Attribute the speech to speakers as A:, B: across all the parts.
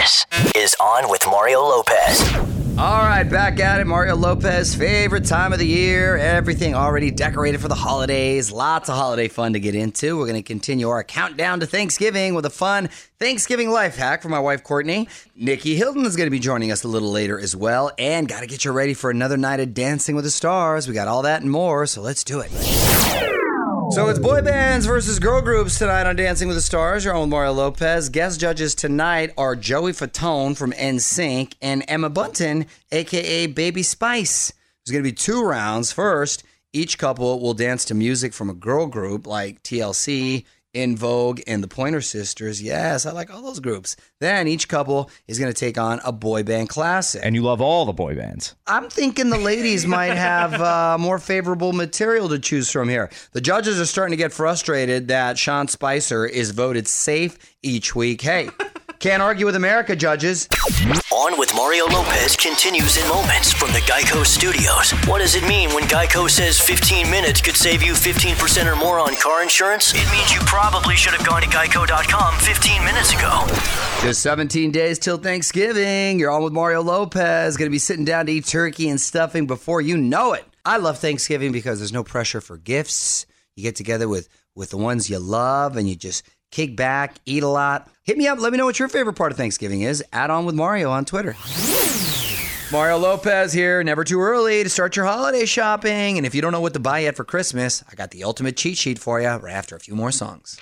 A: This is On with Mario Lopez.
B: All right, back at it. Mario Lopez, favorite time of the year. Everything already decorated for the holidays. Lots of holiday fun to get into. We're going to continue our countdown to Thanksgiving with a fun Thanksgiving life hack from my wife, Courtney. Nikki Hilton is going to be joining us a little later as well. And got to get you ready for another night of Dancing with the Stars. We got all that and more, so let's do it. So it's boy bands versus girl groups tonight on Dancing with the Stars. Your own Mario Lopez. Guest judges tonight are Joey Fatone from NSYNC and Emma Bunton, aka Baby Spice. There's going to be two rounds. First, each couple will dance to music from a girl group like TLC, En Vogue, and the Pointer Sisters. Yes, I like all those groups. Then each couple is going to take on a boy band classic.
C: And you love all the boy bands.
B: I'm thinking the ladies might have uh, more favorable material to choose from here. The judges are starting to get frustrated that Sean Spicer is voted safe each week. Hey, can't argue with America, judges.
A: On with Mario Lopez continues in moments from the Geico Studios. What does it mean when Geico says 15 minutes could save you 15% or more on car insurance? It means you probably should have gone to geico.com 15 minutes ago.
B: Just 17 days till Thanksgiving. You're on with Mario Lopez. Going to be sitting down to eat turkey and stuffing before you know it. I love Thanksgiving because there's no pressure for gifts. You get together with with the ones you love and you just kick back, eat a lot. Hit me up. Let me know what your favorite part of Thanksgiving is. Add on with Mario on Twitter. Mario Lopez here. Never too early to start your holiday shopping. And if you don't know what to buy yet for Christmas, I got the ultimate cheat sheet for you right after a few more songs.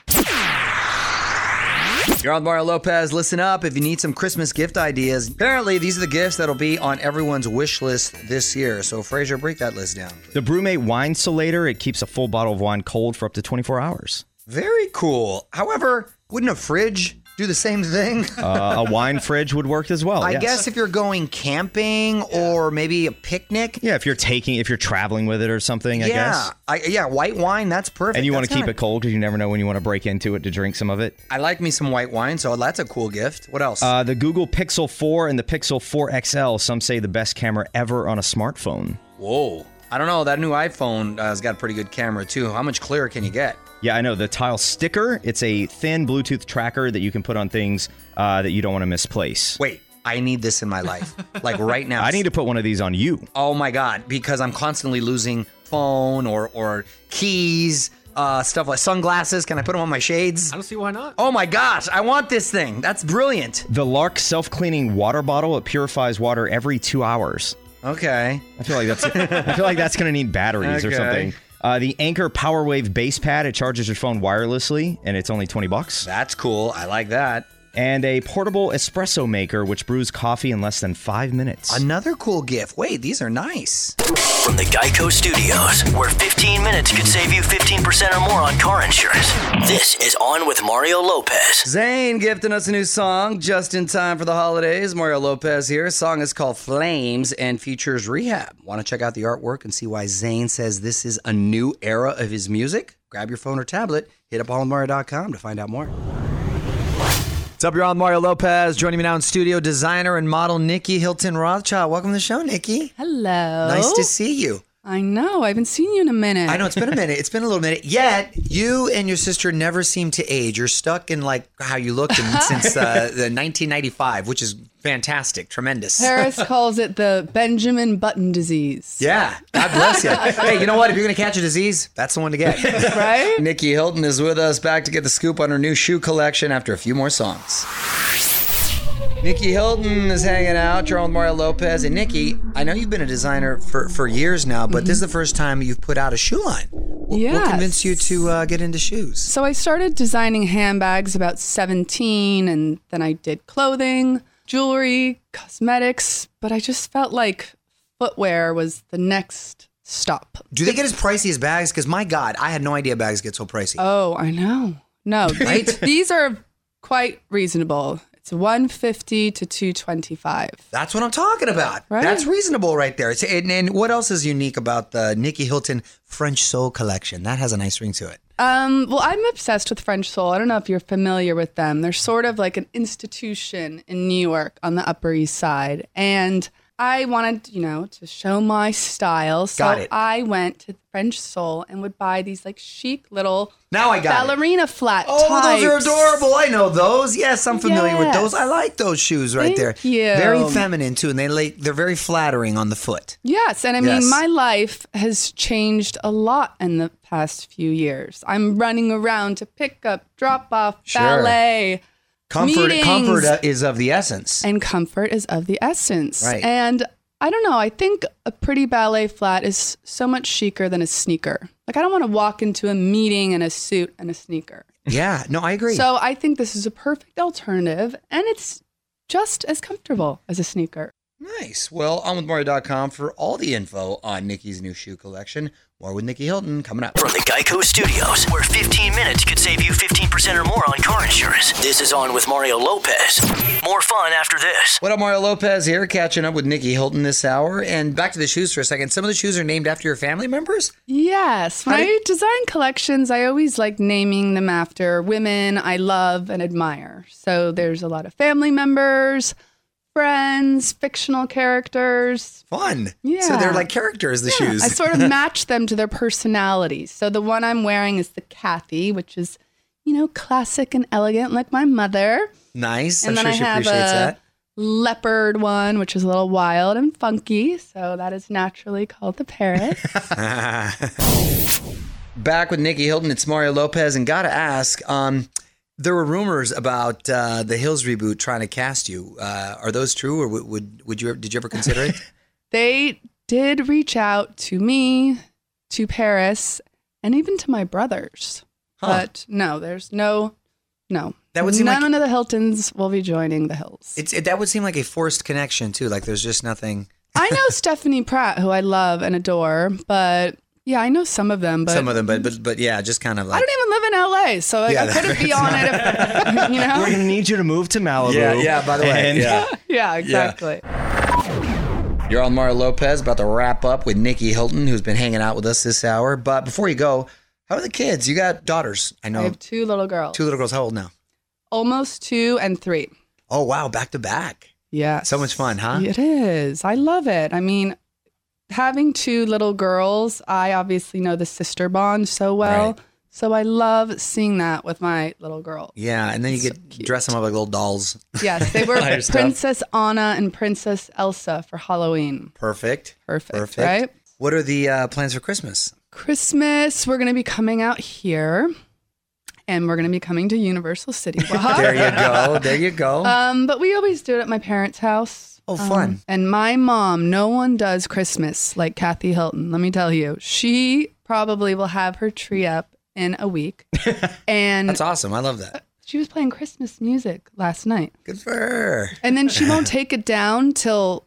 B: You're on Mario Lopez. Listen up if you need some Christmas gift ideas. Apparently, these are the gifts that'll be on everyone's wish list this year. So, Fraser, break that list down.
C: The BruMate Winesulator, it keeps a full bottle of wine cold for up to 24 hours.
B: Very cool. However, wouldn't a fridge do the same thing?
C: Uh, a wine fridge would work as well.
B: I
C: yes.
B: guess if you're going camping or maybe a picnic.
C: Yeah, if you're taking, if you're traveling with it or something, I guess.
B: I, yeah, white wine, that's perfect.
C: And you want to keep
B: kinda-
C: it cold because you never know when you want to break into it to drink some of it.
B: I like me some white wine, so that's a cool gift. What else?
C: Uh, the Google Pixel 4 and the Pixel 4 XL, some say the best camera ever on a smartphone.
B: Whoa. I don't know. That new iPhone uh, has got a pretty good camera, too. How much clearer can you get?
C: Yeah, I know. The Tile Sticker, it's a thin Bluetooth tracker that you can put on things uh, that you don't want to misplace.
B: Wait, I need this in my life. like right now.
C: I need to put one of these on you.
B: Oh my god, because I'm constantly losing phone or or keys, uh, stuff like sunglasses. Can I put them on my shades?
D: I don't see why not.
B: Oh my gosh, I want this thing. That's brilliant.
C: The Lark self-cleaning water bottle, it purifies water every two hours.
B: Okay.
C: I feel like that's I feel like that's gonna need batteries or something. Uh, the Anker PowerWave base pad, it charges your phone wirelessly and it's only 20 bucks.
B: That's cool. I like that.
C: And a portable espresso maker which brews coffee in less than five minutes.
B: Another cool gift. Wait, these are nice.
A: From the Geico Studios, where 15 minutes could save you 15% or more on car insurance. This is On with Mario Lopez.
B: Zayn gifting us a new song just in time for the holidays. Mario Lopez here. song is called Flames and features R3HAB. Want to check out the artwork and see why Zayn says this is a new era of his music? Grab your phone or tablet, hit up onwithmario.com to find out more. What's up? On Mario Lopez. Joining me now in studio, designer and model Nikki Hilton Rothschild. Welcome to the show, Nikki.
E: Hello.
B: Nice to see you.
E: I know. I haven't seen you in a minute.
B: I know it's been a minute. It's been a little minute. Yet you and your sister never seem to age. You're stuck in like how you looked since uh, the 1995, which is fantastic, tremendous.
E: Paris calls it the Benjamin Button disease.
B: Yeah, God bless you. hey, you know what? If you're gonna catch a disease, that's the one to get.
E: Right?
B: Nikki Hilton is with us, back to get the scoop on her new shoe collection after a few more songs. Nikki Hilton is hanging out. On Mario Lopez. And Nikki, I know you've been a designer for, for years now, but this is the first time you've put out a shoe line. What
E: Yes.
B: convinced you to uh, get into shoes?
E: So I started designing handbags about 17, and then I did clothing, jewelry, cosmetics, but I just felt like footwear was the next stop.
B: Do they get as pricey as bags? Because my God, I had no idea bags get so pricey.
E: Oh, I know. No,
B: Right?
E: these are quite reasonable. It's 150 to 225.
B: That's what I'm talking about.
E: Right.
B: That's reasonable right there. It's, and, and what else is unique about the Nikki Hilton French Sole collection? That has a nice ring to it.
E: Um, well, I'm obsessed with French Sole. I don't know if you're familiar with them. They're sort of like an institution in New York on the Upper East Side. And I wanted, you know, to show my style. So
B: Got it.
E: I went to French Sole and would buy these like chic little
B: Now I got it.
E: ballerina flat
B: Oh, those are adorable. I know those. Yes, I'm familiar with those. I like those shoes right there.
E: Thank you.
B: Very feminine too, and they lay, they're very flattering on the foot.
E: Yes, and I
B: Yes.
E: mean, my life has changed a lot in the past few years. I'm running around to pick up, drop off,
B: Sure.
E: ballet,
B: Comfort
E: Meetings.
B: comfort uh, is of the essence.
E: and comfort is of the essence.
B: Right.
E: And I don't know. I think a pretty ballet flat is so much chicer than a sneaker. Like I don't want to walk into a meeting in a suit and a sneaker.
B: yeah, no, I agree.
E: So I think this is a perfect alternative, and it's just as comfortable as a sneaker.
B: Nice. Well, onwithmario.com for all the info on Nikki's new shoe collection. More with Nikki Hilton coming up.
A: From the Geico Studios, where 15 minutes could save you 15% or more on car insurance. This is On with Mario Lopez. More fun after this.
B: What up, Mario Lopez here, catching up with Nikki Hilton this hour. And back to the shoes for a second. Some of the shoes are named after your family members?
E: Yes, when I design collections, I always like naming them after women I love and admire. So there's a lot of family members, friends, fictional characters.
B: Fun.
E: Yeah.
B: So they're like characters, the shoes.
E: I sort of match them to their personalities. So the one I'm wearing is the Kathy, which is, you know, classic and elegant like my mother.
B: nice.
E: And
B: I'm
E: then
B: sure
E: I
B: she
E: have
B: appreciates
E: a
B: that.
E: leopard one, which is a little wild and funky. So that is naturally called the Paris.
B: Back with Nikki Hilton, it's Mario Lopez, and gotta ask, um, there were rumors about uh, the Hills reboot trying to cast you. Uh, are those true, or would, would would you did you ever consider it?
E: they did reach out to me, to Paris, and even to my brothers. But no, there's no, no.
B: That would seem
E: None
B: like-
E: of the Hiltons will be joining the Hills.
B: It's it, that would seem like a forced connection too. Like there's just nothing.
E: I know Stephanie Pratt, who I love and adore, but yeah, I know some of them. But
B: Some of them, but but but yeah, just kind of like I
E: don't even live in LA, so like,
B: Yeah,
E: I couldn't be on it. If, you know?
C: We're gonna need you to move to Malibu.
B: Yeah, yeah. By the way,
C: And-
B: yeah.
E: Yeah, exactly.
B: You're on Mario Lopez, about to wrap up with Nikki Hilton, who's been hanging out with us this hour. But before you go, how are the kids? You got daughters, I know.
E: I have two little girls,
B: Two little girls. How old now?
E: almost two and three.
B: Oh wow, back to back.
E: Yeah.
B: So much fun, huh?
E: It is. I love it. I mean, having two little girls, I obviously know the sister bond so well.
B: Right.
E: So I love seeing that with my little girl.
B: Yeah, and then you get dress them up like little dolls.
E: Yes, they were Princess Anna and Princess Elsa for Halloween.
B: Perfect.
E: Perfect,
B: Perfect.
E: right?
B: What are the uh, plans for Christmas?
E: Christmas, we're going to be coming out here and we're going to be coming to Universal City Walk.
B: There you go. There you go.
E: Um, but we always do it at my parents' house.
B: Oh,
E: Um,
B: fun.
E: and my mom, no one does Christmas like Kathy Hilton. Let me tell you, she probably will have her tree up in a week. and
B: That's awesome. I love that.
E: she was playing Christmas music last night.
B: Good for her.
E: And then she won't take it down till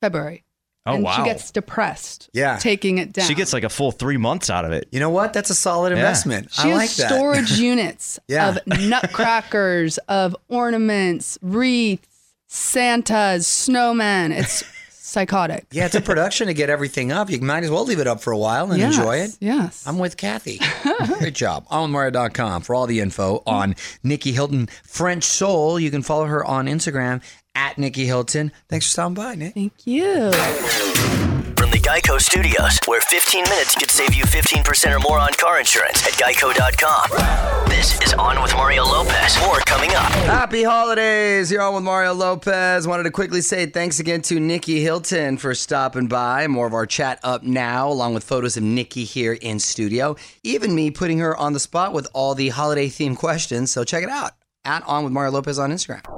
E: February.
C: Oh
E: and
C: wow.
E: she gets depressed
B: Yeah.
E: taking it down.
C: She gets like a full three months out of it.
B: You know what? That's a solid investment.
E: She
B: I like
E: has
B: that.
E: storage units
B: Yeah.
E: of nutcrackers, of ornaments, wreaths, Santas, snowmen. It's psychotic.
B: Yeah, it's a production to get everything up. You might as well leave it up for a while and
E: Yes,
B: enjoy it.
E: Yes.
B: I'm with Kathy. Great job. OnMario.com for all the info on Nikki Hilton French Sole. You can follow her on Instagram at Nikki Hilton. Thanks for stopping by, Nick.
E: Thank you.
A: Geico Studios, where 15 minutes could save you 15% or more on car insurance at geico.com. This is On with Mario Lopez. More coming up.
B: Happy holidays. You're on with Mario Lopez. Wanted to quickly say thanks again to Nikki Hilton for stopping by. More of our chat up now, along with photos of Nikki here in studio. Even me putting her on the spot with all the holiday themed questions. So check it out at On with Mario Lopez on Instagram.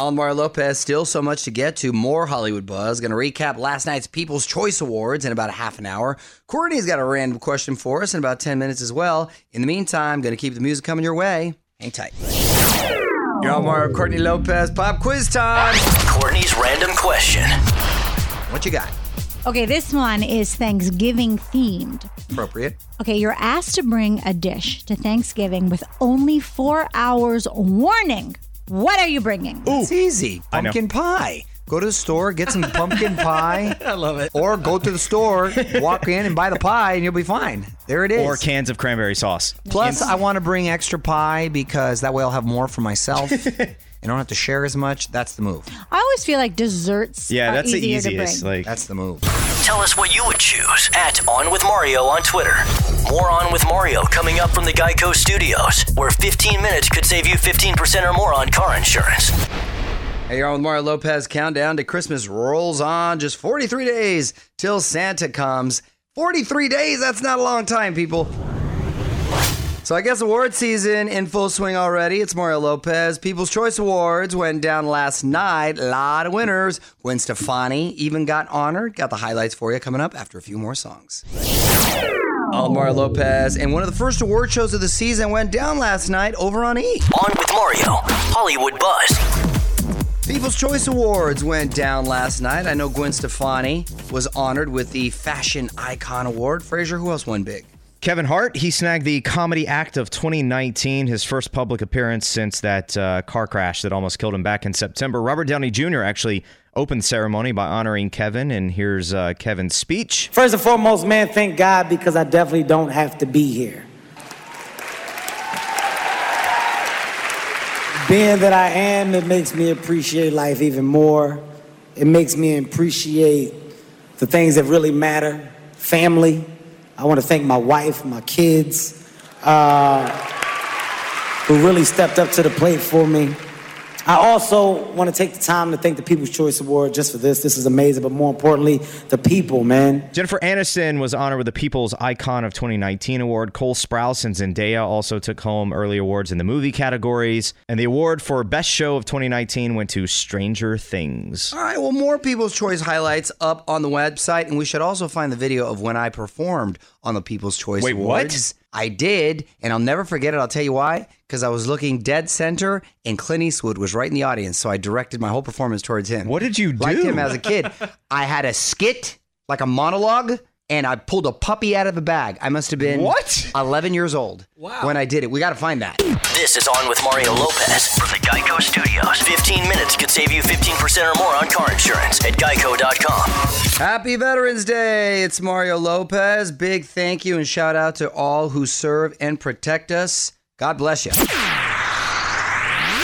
B: On Mario Lopez, still so much to get to. More Hollywood buzz. Going to recap last night's People's Choice Awards in about a half an hour. Courtney's got a random question for us in about 10 minutes as well. In the meantime, going to keep the music coming your way. Hang tight. You're on Mario Courtney Lopez. Pop quiz time.
A: Courtney's random question.
B: What you got?
D: Okay, this one is Thanksgiving themed.
B: Appropriate.
D: Okay, you're asked to bring a dish to Thanksgiving with only four hours warning. What are you bringing?
B: It's easy. Pumpkin pie. Go to the store, get some pumpkin pie. I love it. Or go to the store, walk in and buy the pie, and you'll be fine. There it is.
C: Or cans of cranberry sauce.
B: Plus, I want to bring extra pie because that way I'll have more for myself. and don't have to share as much, that's the move.
D: I always feel like desserts.
C: Yeah,
D: are
C: that's the easiest. Like
B: That's the move.
A: Tell us what you would choose at On With Mario on Twitter. More On With Mario coming up from the Geico Studios, where 15 minutes could save you 15% or more on car insurance.
B: Hey, you're on with Mario Lopez. Countdown to Christmas rolls on. Just 43 days till Santa comes. 43 days, that's not a long time, people. So I guess award season in full swing already. It's Mario Lopez. People's Choice Awards went down last night. A lot of winners. Gwen Stefani even got honored. Got the highlights for you coming up after a few more songs. I'm Mario Lopez, and one of the first award shows of the season went down last night over on E!
A: On with Mario, Hollywood Buzz.
B: People's Choice Awards went down last night. I know Gwen Stefani was honored with the Fashion Icon Award. Fraser, who else won big?
C: Kevin Hart, he snagged the Comedy Act of 2019, his first public appearance since that uh, car crash that almost killed him back in September. Robert Downey Jr. actually opened the ceremony by honoring Kevin, and here's uh, Kevin's speech.
F: First and foremost, man, thank God because I definitely don't have to be here. Being that I am, it makes me appreciate life even more. It makes me appreciate the things that really matter family. I want to thank my wife, my kids, uh, who really stepped up to the plate for me. I also want to take the time to thank the People's Choice Award just for this. This is amazing, but more importantly, the people, man.
C: Jennifer Aniston was honored with the People's Icon of 2019 award. Cole Sprouse and Zendaya also took home early awards in the movie categories. And the award for Best Show of 2019 went to Stranger Things.
B: All right, well, more People's Choice highlights up on the website, and we should also find the video of when I performed on the People's Choice
C: Wait, what?
B: I did, and I'll never forget it. I'll tell you why. Because I was looking dead center, and Clint Eastwood was right in the audience, so I directed my whole performance towards him.
C: What did you
B: Liked
C: do?
B: him as a kid. I had a skit, like a monologue, and I pulled a puppy out of the bag. I must have been
C: What?
B: 11 years old when I did it. We got to find that.
A: This is On with Mario Lopez from the Geico Studios. 15 minutes could save you 15% or more on car insurance at geico.com.
B: Happy Veterans Day! It's Mario Lopez. Big thank you and shout out to all who serve and protect us. God bless you.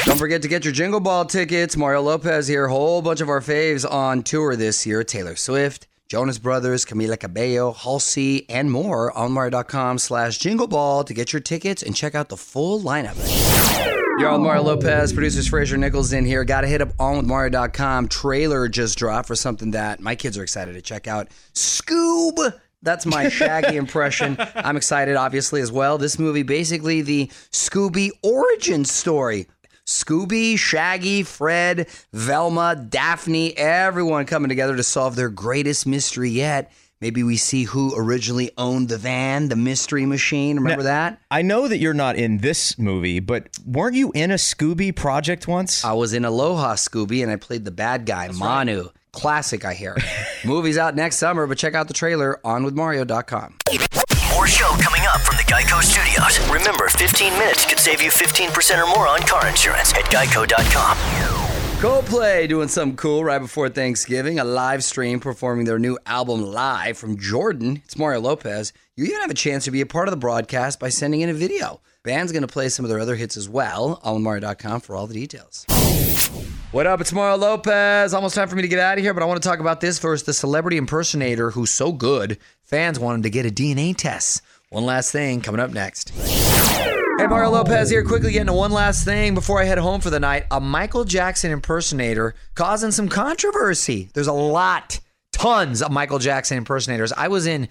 B: Don't forget to get your Jingle Ball tickets. Mario Lopez here. Whole bunch of our faves on tour this year. Taylor Swift, Jonas Brothers, Camila Cabello, Halsey, and more on Mario.com slash Jingle Ball to get your tickets and check out the full lineup. Y'all, Mario Lopez, producers Fraser Nichols in here. Got to hit up onwithmario.com. Trailer just dropped for something that my kids are excited to check out. Scoob. That's my Shaggy impression. I'm excited, obviously, as well. This movie, basically the Scooby origin story. Scooby, Shaggy, Fred, Velma, Daphne, everyone coming together to solve their greatest mystery yet. Maybe we see who originally owned the van, the mystery machine. Remember that?
C: I know that you're not in this movie, but weren't you in a Scooby project once?
B: I was in Aloha Scooby and I played the bad guy, Manu. Classic, I hear. Movie's out next summer, but check out the trailer on withmario.com.
A: More show coming up from the Geico Studios. Remember, 15 minutes could save you 15% or more on car insurance at geico.com.
B: Coldplay doing something cool right before Thanksgiving. A live stream performing their new album live from Jordan. It's Mario Lopez. You even have a chance to be a part of the broadcast by sending in a video. Band's going to play some of their other hits as well. OnMario.com for all the details. What up? It's Mario Lopez. Almost time for me to get out of here, but I want to talk about this first. The celebrity impersonator who's so good, fans want him to get a DNA test. One last thing coming up next. Hey, Mario Lopez here. Quickly getting to one last thing before I head home for the night. A Michael Jackson impersonator causing some controversy. There's a lot, tons of Michael Jackson impersonators. I was in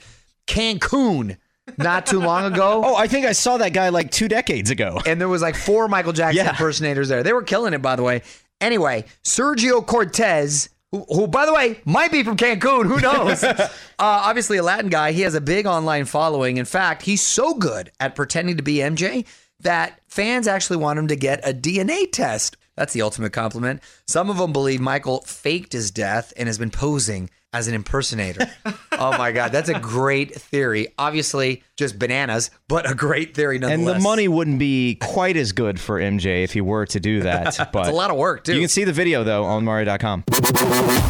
B: Cancun not too long ago.
C: oh, I think I saw that guy like two decades ago.
B: and there was like four Michael Jackson
C: Yeah.
B: impersonators there. They were killing it, by the way. Anyway, Sergio Cortez, who, who by the way might be from Cancun, who knows? uh, obviously, a Latin guy. He has a big online following. In fact, he's so good at pretending to be MJ that fans actually want him to get a DNA test. That's the ultimate compliment. Some of them believe Michael faked his death and has been posing as an impersonator. oh my God, that's a great theory. Obviously, just bananas, but a great theory nonetheless.
C: And the money wouldn't be quite as good for MJ if he were to do that. But
B: It's a lot of work, too.
C: You can see the video though on Mario.com.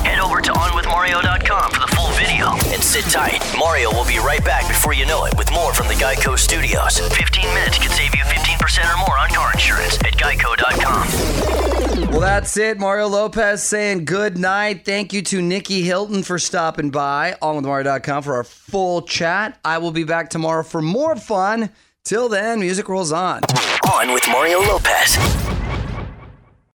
A: Head over to onwithmario.com for the full video and sit tight. Mario will be right back before you know it with more from the Geico Studios. 15 minutes could save you 15% or more on car insurance at geico.com.
B: Well, that's it. Mario Lopez saying good night. Thank you to Nikki Hilton for stopping by. OnWithMario.com for our full chat. I will be back tomorrow for more fun. Till then, music rolls on.
A: On with Mario Lopez.